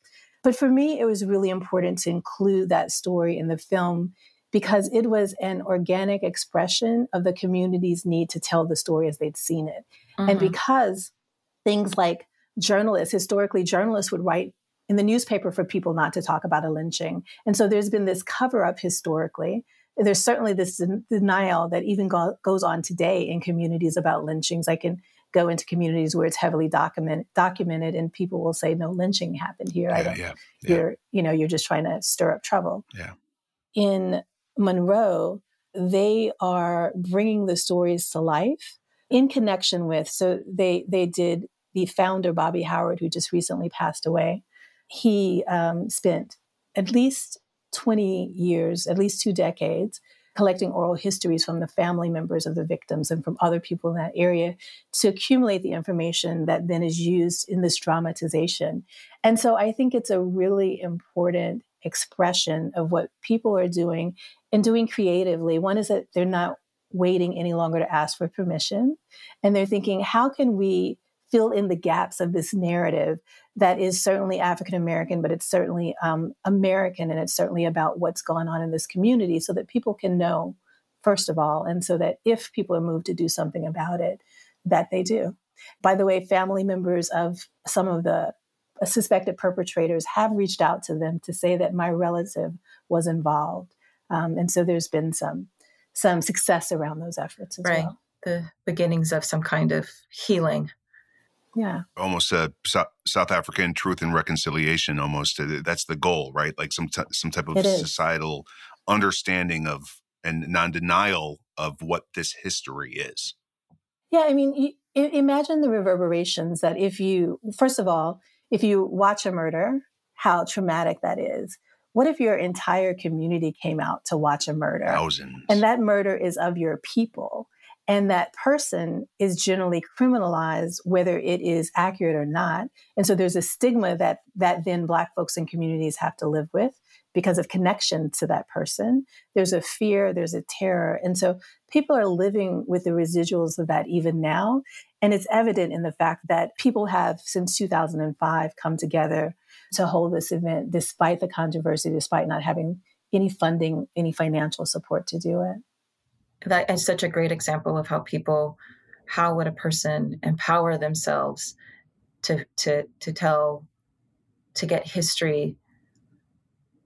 But for me, it was really important to include that story in the film because it was an organic expression of the community's need to tell the story as they'd seen it. Mm-hmm. And because things like journalists, historically, journalists would write in the newspaper for people not to talk about a lynching. And so there's been this cover up historically. There's certainly this denial that even go- goes on today in communities about lynchings. I can go into communities where it's heavily document, documented and people will say no lynching happened here. Yeah, I don't, yeah, yeah. You're, you know, you're just trying to stir up trouble. Yeah. In Monroe, they are bringing the stories to life in connection with. So they they did the founder Bobby Howard, who just recently passed away. He um, spent at least twenty years, at least two decades, collecting oral histories from the family members of the victims and from other people in that area to accumulate the information that then is used in this dramatization. And so I think it's a really important expression of what people are doing and doing creatively. One is that they're not waiting any longer to ask for permission. And they're thinking, how can we fill in the gaps of this narrative that is certainly African American, but it's certainly um, American, and it's certainly about what's going on in this community, so that people can know first of all, and so that if people are moved to do something about it, that they do. By the way, family members of some of the suspected perpetrators have reached out to them to say that my relative was involved, um, and so there's been some some success around those efforts as right. well. The beginnings of some kind of healing. Yeah, almost a so- South African truth and reconciliation. Almost uh, that's the goal, right? Like some t- some type of societal understanding of and non denial of what this history is. Yeah, I mean, imagine the reverberations that if you, first of all, if you watch a murder, how traumatic that is. What if your entire community came out to watch a murder? Thousands. And that murder is of your people. And that person is generally criminalized, whether it is accurate or not. And so there's a stigma that that then Black folks and communities have to live with because of connection to that person. There's a fear, there's a terror. And so people are living with the residuals of that even now. And it's evident in the fact that people have, since 2005, come together to hold this event despite the controversy, despite not having any funding, any financial support to do it. That is such a great example of how people, how would a person empower themselves to to to tell, to get history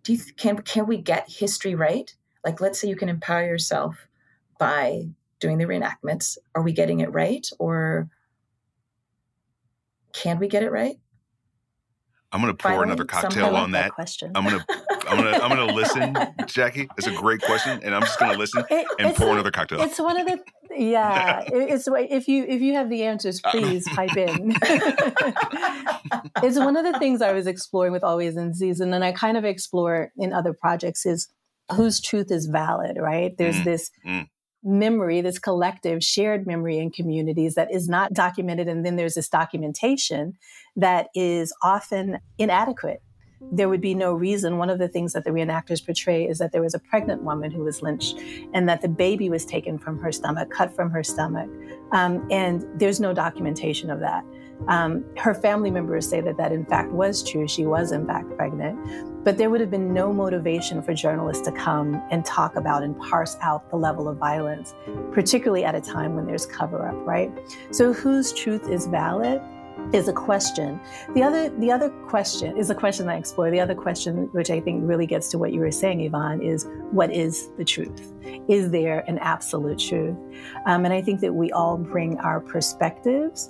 do you can can we get history right? Like, let's say you can empower yourself by doing the reenactments. Are we getting it right, or can we get it right? I'm going to pour another cocktail on that. that. Question. I'm going to I'm going to I'm to listen, Jackie. It's a great question, and I'm just going to listen it, and pour another cocktail. It's one of the yeah. it's if you if you have the answers, uh, please pipe in. it's one of the things I was exploring with Always in Season, and then I kind of explore in other projects is whose truth is valid. Right? There's mm, this. Mm memory, this collective shared memory in communities that is not documented. And then there's this documentation that is often inadequate. There would be no reason. One of the things that the reenactors portray is that there was a pregnant woman who was lynched and that the baby was taken from her stomach, cut from her stomach. Um, and there's no documentation of that. Um, her family members say that that in fact was true. She was in fact pregnant. But there would have been no motivation for journalists to come and talk about and parse out the level of violence, particularly at a time when there's cover up, right? So whose truth is valid? Is a question. The other, the other question is a question I explore. The other question, which I think really gets to what you were saying, Yvonne, is what is the truth? Is there an absolute truth? Um, and I think that we all bring our perspectives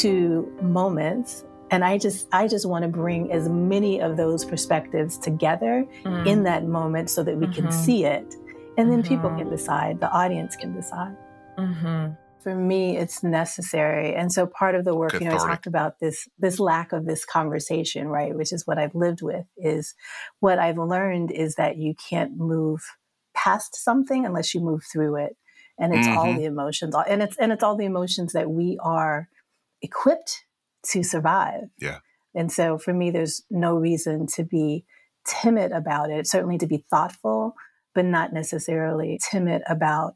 to moments and i just i just want to bring as many of those perspectives together mm. in that moment so that we mm-hmm. can see it and then mm-hmm. people can decide the audience can decide mm-hmm. For me it's necessary and so part of the work Cathartic. you know i talked about this this lack of this conversation right which is what i've lived with is what i've learned is that you can't move past something unless you move through it and it's all mm-hmm. the emotions and it's and it's all the emotions that we are equipped to survive. Yeah. And so for me, there's no reason to be timid about it, certainly to be thoughtful, but not necessarily timid about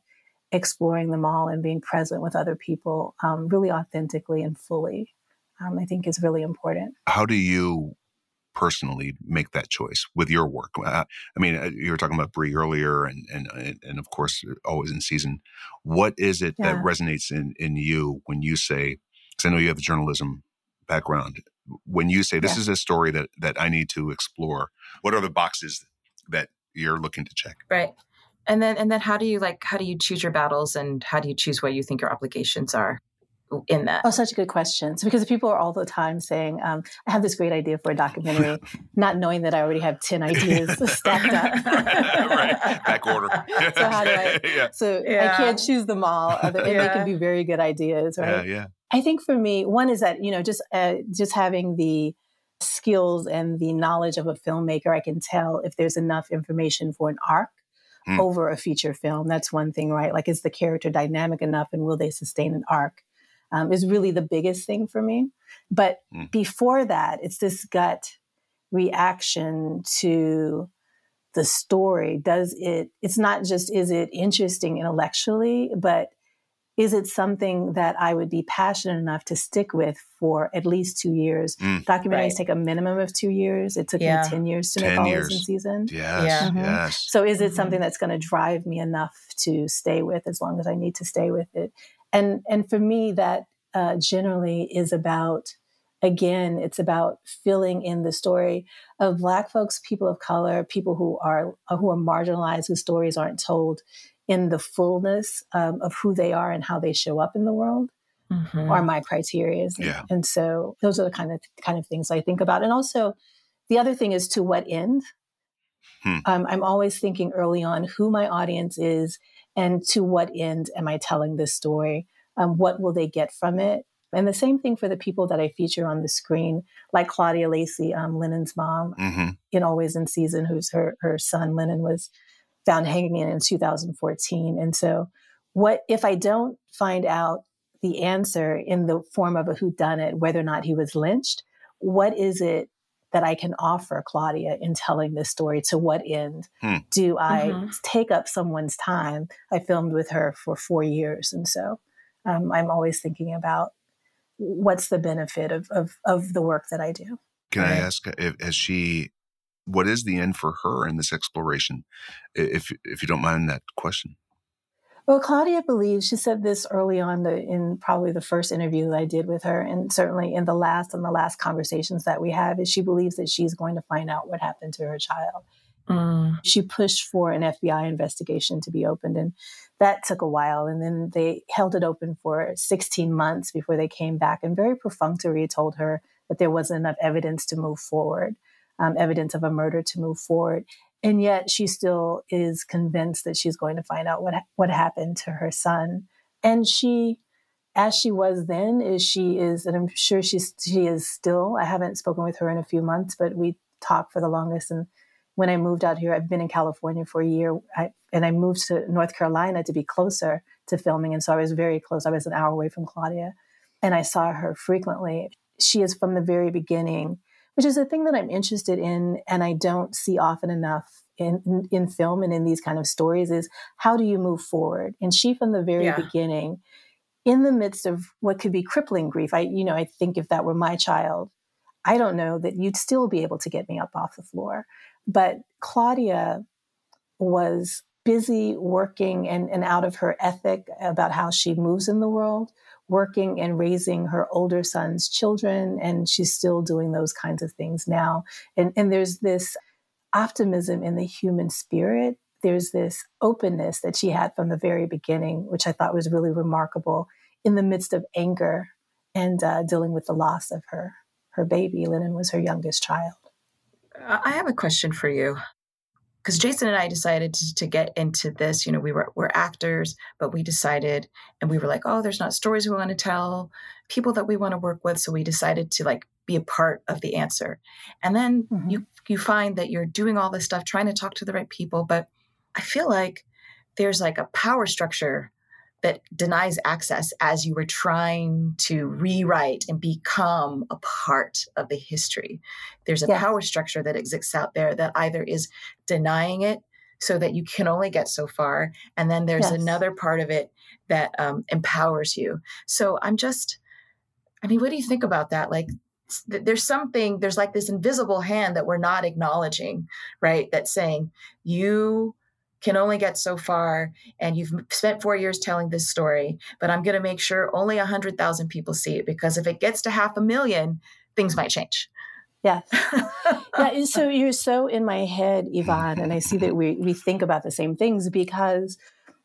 exploring them all and being present with other people um, really authentically and fully. Um, I think is really important. How do you personally make that choice with your work? Uh, I mean, uh, you were talking about Brie earlier, and and and of course, always in season. What is it yeah. that resonates in in you when you say, because I know you have a journalism background. When you say this yeah. is a story that that I need to explore, what are the boxes that you're looking to check? Right. And then and then how do you like how do you choose your battles and how do you choose what you think your obligations are? in that? Oh, such a good question. So, because people are all the time saying, um, I have this great idea for a documentary, not knowing that I already have 10 ideas stacked up. right. Back order. so, how do I? Yeah. So, yeah. I can't choose them all, and yeah. they can be very good ideas, right? Yeah, yeah. I think for me, one is that, you know, just, uh, just having the, skills and the knowledge of a filmmaker, I can tell if there's enough information for an arc mm. over a feature film. That's one thing, right? Like, is the character dynamic enough and will they sustain an arc? um, is really the biggest thing for me. But mm. before that, it's this gut reaction to the story. Does it, it's not just, is it interesting intellectually, but is it something that I would be passionate enough to stick with for at least two years? Mm. Documentaries right. take a minimum of two years. It took yeah. me 10 years to 10 make all years. in season. Yes, yeah. mm-hmm. yes. So is it mm-hmm. something that's going to drive me enough to stay with as long as I need to stay with it? And, and for me, that uh, generally is about again, it's about filling in the story of Black folks, people of color, people who are who are marginalized, whose stories aren't told in the fullness um, of who they are and how they show up in the world mm-hmm. are my criteria. Yeah. And so those are the kind of kind of things I think about. And also the other thing is to what end? Hmm. Um, I'm always thinking early on who my audience is and to what end am I telling this story? Um, what will they get from it? And the same thing for the people that I feature on the screen, like Claudia Lacy, um, Lennon's mom, mm-hmm. in Always in Season, who's her her son Lennon was found hanging in 2014. And so, what if I don't find out the answer in the form of a whodunit, whether or not he was lynched? What is it that I can offer Claudia in telling this story? To what end hmm. do I mm-hmm. take up someone's time? I filmed with her for four years, and so um, I'm always thinking about what's the benefit of of, of the work that I do. Can I ask, if, has she what is the end for her in this exploration? If if you don't mind that question. Well, Claudia believes she said this early on the, in probably the first interview that I did with her, and certainly in the last and the last conversations that we have, is she believes that she's going to find out what happened to her child. Mm. She pushed for an FBI investigation to be opened, and that took a while. And then they held it open for 16 months before they came back and very perfunctory told her that there wasn't enough evidence to move forward um, evidence of a murder to move forward. And yet she still is convinced that she's going to find out what, what happened to her son. And she, as she was then, is she is, and I'm sure she's, she is still, I haven't spoken with her in a few months, but we talked for the longest. And when I moved out here, I've been in California for a year, I, and I moved to North Carolina to be closer to filming. And so I was very close. I was an hour away from Claudia, and I saw her frequently. She is from the very beginning which is a thing that I'm interested in and I don't see often enough in, in, in film and in these kind of stories is how do you move forward? And she from the very yeah. beginning, in the midst of what could be crippling grief, I, you know, I think if that were my child, I don't know that you'd still be able to get me up off the floor. But Claudia was busy working and, and out of her ethic about how she moves in the world working and raising her older son's children, and she's still doing those kinds of things now. And, and there's this optimism in the human spirit. There's this openness that she had from the very beginning, which I thought was really remarkable in the midst of anger and uh, dealing with the loss of her her baby. Lennon was her youngest child. I have a question for you because Jason and I decided to, to, get into this. You know, we were we're actors, but we decided, and we were like, oh, there's not stories we want to tell, people that we want to work with. So we decided to like be a part of the answer. And then mm-hmm. you you find that you're doing all this stuff, trying to talk to the right people, but I feel like there's like a power structure that denies access as you were trying to rewrite and become a part of the history. There's a power structure that exists out there that either is denying it so that you can only get so far, and then there's yes. another part of it that um, empowers you. So I'm just, I mean, what do you think about that? Like, there's something, there's like this invisible hand that we're not acknowledging, right? That's saying, you can only get so far and you've spent four years telling this story but i'm going to make sure only 100000 people see it because if it gets to half a million things might change yeah. yeah. So you're so in my head, Yvonne, and I see that we, we think about the same things because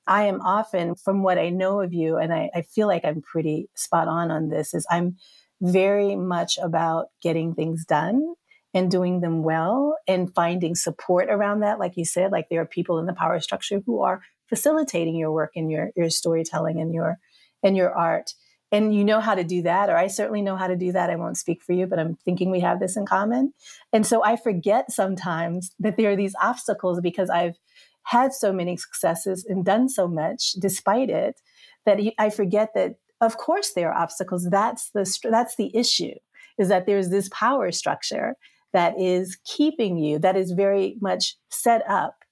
I am often, from what I know of you, and I, I feel like I'm pretty spot on on this, is I'm very much about getting things done and doing them well and finding support around that. Like you said, like there are people in the power structure who are facilitating your work and your your storytelling and your and your art. And you know how to do that, or I certainly know how to do that. I won't speak for you, but I'm thinking we have this in common. And so I forget sometimes that there are these obstacles because I've had so many successes and done so much despite it that I forget that of course there are obstacles. That's the that's the issue is that there's this power structure that is keeping you, that is very much set up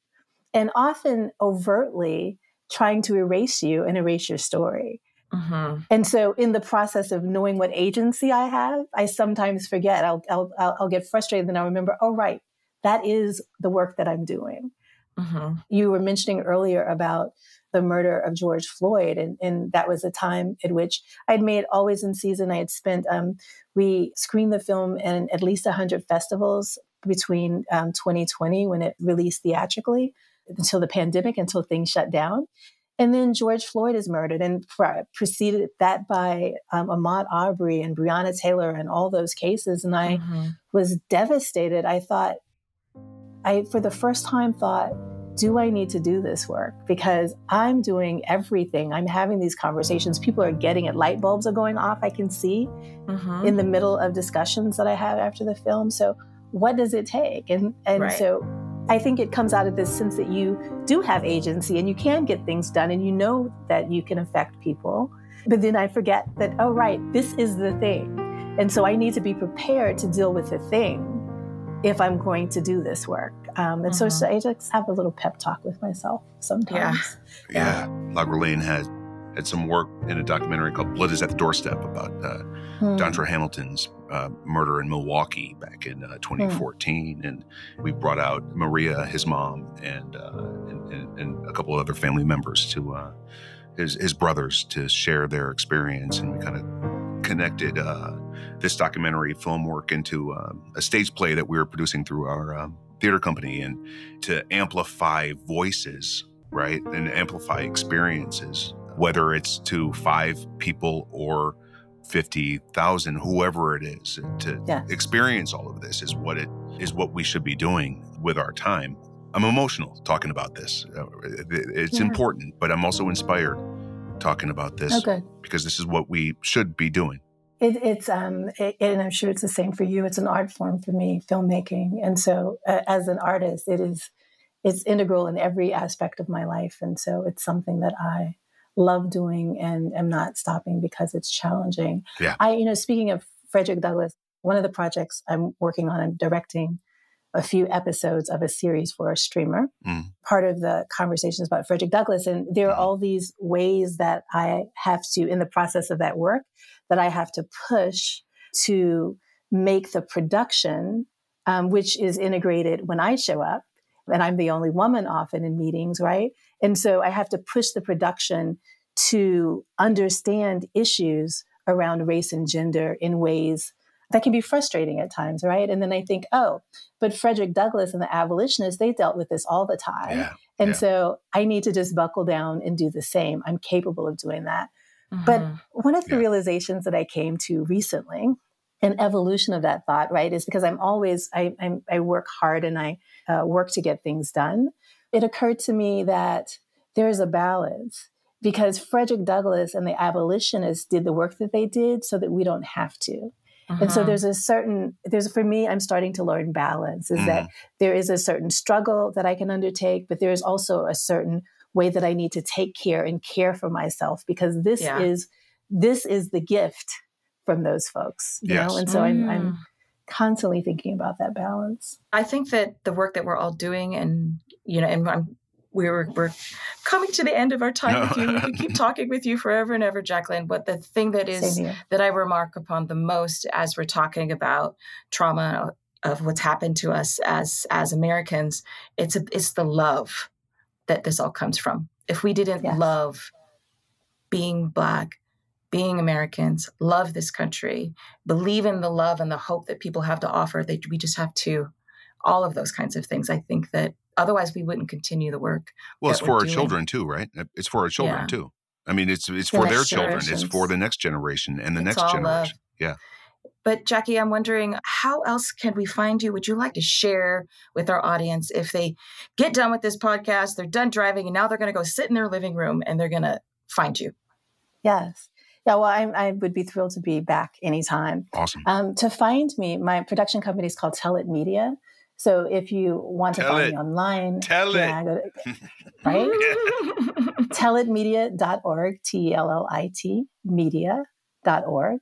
and often overtly trying to erase you and erase your story. Mm-hmm. And so, in the process of knowing what agency I have, I sometimes forget. I'll, I'll, I'll get frustrated, and I'll remember, oh, right, that is the work that I'm doing. Mm-hmm. You were mentioning earlier about the murder of George Floyd, and, and that was a time at which I'd made Always in Season. I had spent, um, we screened the film in at least 100 festivals between um, 2020 when it released theatrically until the pandemic, until things shut down. And then George Floyd is murdered, and preceded that by um, Ahmaud Arbery and Breonna Taylor and all those cases. And I mm-hmm. was devastated. I thought, I for the first time thought, do I need to do this work? Because I'm doing everything. I'm having these conversations. People are getting it. Light bulbs are going off. I can see mm-hmm. in the middle of discussions that I have after the film. So, what does it take? And and right. so I think it comes out of this sense that you do have agency and you can get things done and you know that you can affect people. But then I forget that, oh, right, this is the thing. And so I need to be prepared to deal with the thing if I'm going to do this work. Um, and mm-hmm. so I just have a little pep talk with myself sometimes. Yeah. yeah. La Grenouille has had some work in a documentary called Blood is at the Doorstep about uh, mm. Dontre Hamilton's uh, murder in Milwaukee back in uh, 2014, mm. and we brought out Maria, his mom, and, uh, and, and, and a couple of other family members to uh, his his brothers to share their experience, and we kind of connected uh, this documentary film work into um, a stage play that we were producing through our um, theater company, and to amplify voices, right, and amplify experiences, whether it's to five people or 50,000 whoever it is to yeah. experience all of this is what it is what we should be doing with our time i'm emotional talking about this uh, it's yeah. important but i'm also inspired talking about this okay. because this is what we should be doing it, it's um it, and i'm sure it's the same for you it's an art form for me filmmaking and so uh, as an artist it is it's integral in every aspect of my life and so it's something that i love doing and am not stopping because it's challenging. Yeah. I, you know, speaking of Frederick Douglass, one of the projects I'm working on, I'm directing a few episodes of a series for a streamer. Mm. Part of the conversations about Frederick Douglass, and there are mm. all these ways that I have to, in the process of that work, that I have to push to make the production, um, which is integrated when I show up, and I'm the only woman often in meetings, right? And so I have to push the production to understand issues around race and gender in ways that can be frustrating at times, right? And then I think, oh, but Frederick Douglass and the abolitionists, they dealt with this all the time. Yeah, and yeah. so I need to just buckle down and do the same. I'm capable of doing that. Mm-hmm. But one of the yeah. realizations that I came to recently, an evolution of that thought, right, is because I'm always, I, I'm, i work hard and I uh, work to get things done it occurred to me that there is a balance because Frederick Douglass and the abolitionists did the work that they did so that we don't have to. Uh-huh. And so uh-huh. there's a certain there's for me I'm starting to learn balance is mm. that there is a certain struggle that I can undertake but there is also a certain way that I need to take care and care for myself because this yeah. is this is the gift from those folks you yes. know and so mm. I'm, I'm mm. constantly thinking about that balance. I think that the work that we're all doing and you know, and I'm, were we're coming to the end of our time with you. We could keep talking with you forever and ever, Jacqueline. But the thing that is that I remark upon the most as we're talking about trauma of what's happened to us as as Americans, it's a, it's the love that this all comes from. If we didn't yes. love being black, being Americans, love this country, believe in the love and the hope that people have to offer, that we just have to all of those kinds of things. I think that Otherwise, we wouldn't continue the work. Well, it's for our doing. children too, right? It's for our children yeah. too. I mean, it's it's the for their children. It's for the next generation and the it's next generation. Love. Yeah. But Jackie, I'm wondering how else can we find you? Would you like to share with our audience if they get done with this podcast, they're done driving, and now they're going to go sit in their living room and they're going to find you? Yes. Yeah, well, I, I, would be thrilled to be back anytime. Awesome. Um, to find me, my production company is called Tell It Media. So if you want to Tell find it. me online, Tell yeah, it. To, right? Tellitmedia.org, T E L L I T media.org.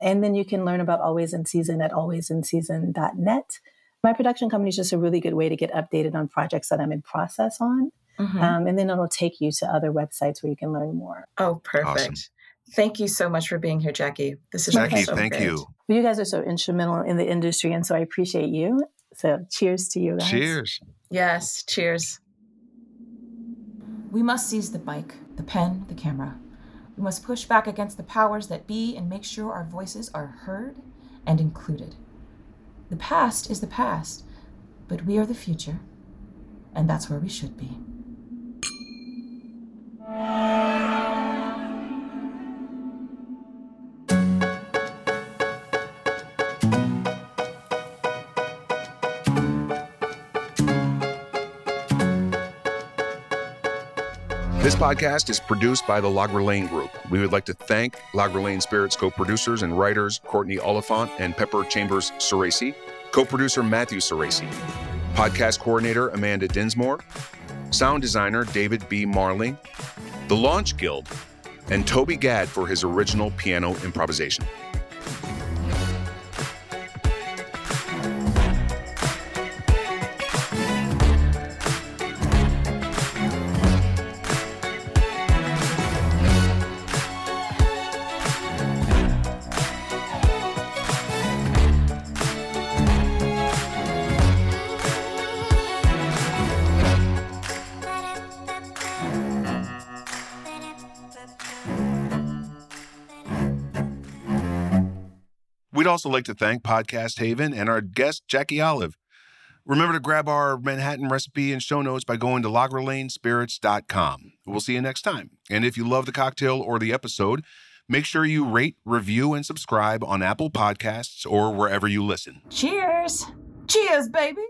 And then you can learn about Always in Season at alwaysinseason.net. My production company is just a really good way to get updated on projects that I'm in process on. Mm-hmm. Um, and then it'll take you to other websites where you can learn more. Oh, perfect. Awesome. Thank you so much for being here, Jackie. This is Jackie, so thank great. you. You guys are so instrumental in the industry, and so I appreciate you. So cheers to you guys. Cheers. Yes, cheers. We must seize the bike, the pen, the camera. We must push back against the powers that be and make sure our voices are heard and included. The past is the past, but we are the future, and that's where we should be. Podcast is produced by the Lager Lane Group. We would like to thank Lager Lane Spirits co producers and writers Courtney Oliphant and Pepper Chambers Ceresi, co producer Matthew Ceresi, podcast coordinator Amanda Dinsmore, sound designer David B. Marley, the Launch Guild, and Toby Gadd for his original piano improvisation. Also like to thank Podcast Haven and our guest, Jackie Olive. Remember to grab our Manhattan recipe and show notes by going to lagerlanespirits.com. We'll see you next time. And if you love the cocktail or the episode, make sure you rate, review, and subscribe on Apple Podcasts or wherever you listen. Cheers! Cheers, baby!